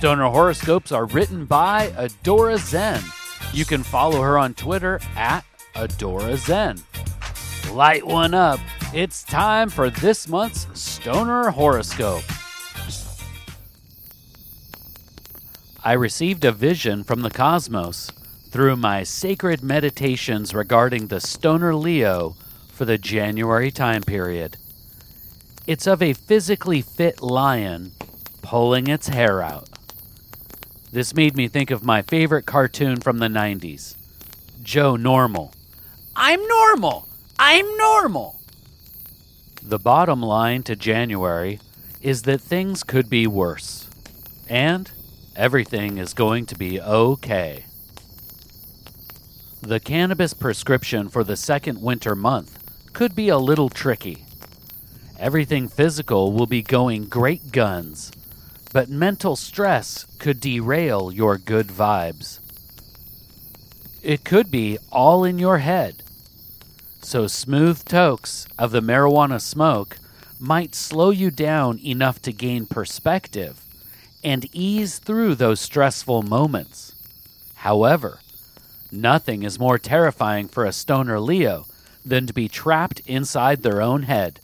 Stoner horoscopes are written by Adora Zen. You can follow her on Twitter at Adora Zen. Light one up. It's time for this month's Stoner horoscope. I received a vision from the cosmos through my sacred meditations regarding the Stoner Leo for the January time period. It's of a physically fit lion pulling its hair out. This made me think of my favorite cartoon from the 90s Joe Normal. I'm normal! I'm normal! The bottom line to January is that things could be worse. And everything is going to be okay. The cannabis prescription for the second winter month could be a little tricky. Everything physical will be going great guns, but mental stress could derail your good vibes. It could be all in your head. So, smooth tokes of the marijuana smoke might slow you down enough to gain perspective and ease through those stressful moments. However, nothing is more terrifying for a stoner Leo than to be trapped inside their own head,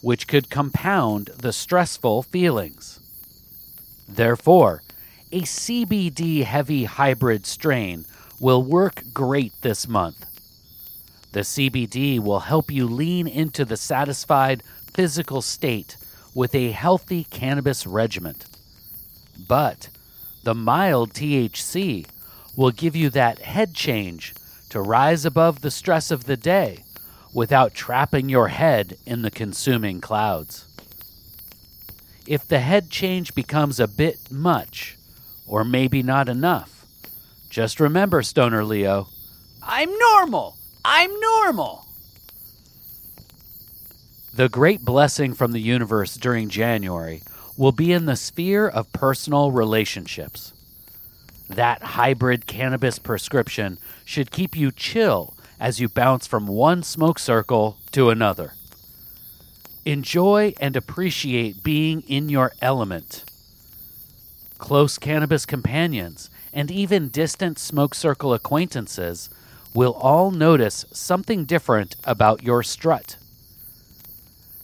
which could compound the stressful feelings. Therefore, a CBD heavy hybrid strain will work great this month. The CBD will help you lean into the satisfied physical state with a healthy cannabis regimen. But the mild THC will give you that head change to rise above the stress of the day without trapping your head in the consuming clouds. If the head change becomes a bit much, or maybe not enough, just remember, Stoner Leo, I'm normal! I'm normal! The great blessing from the universe during January will be in the sphere of personal relationships. That hybrid cannabis prescription should keep you chill as you bounce from one smoke circle to another. Enjoy and appreciate being in your element. Close cannabis companions and even distant smoke circle acquaintances will all notice something different about your strut.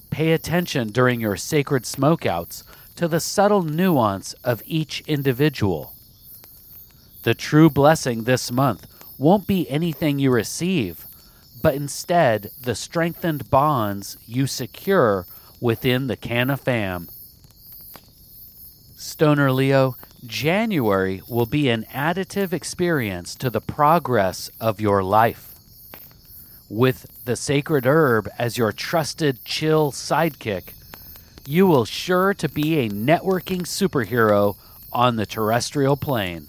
Pay attention during your sacred smokeouts to the subtle nuance of each individual. The true blessing this month won't be anything you receive, but instead the strengthened bonds you secure within the Canna fam. Stoner Leo, January will be an additive experience to the progress of your life. With the sacred herb as your trusted chill sidekick, you will sure to be a networking superhero on the terrestrial plane.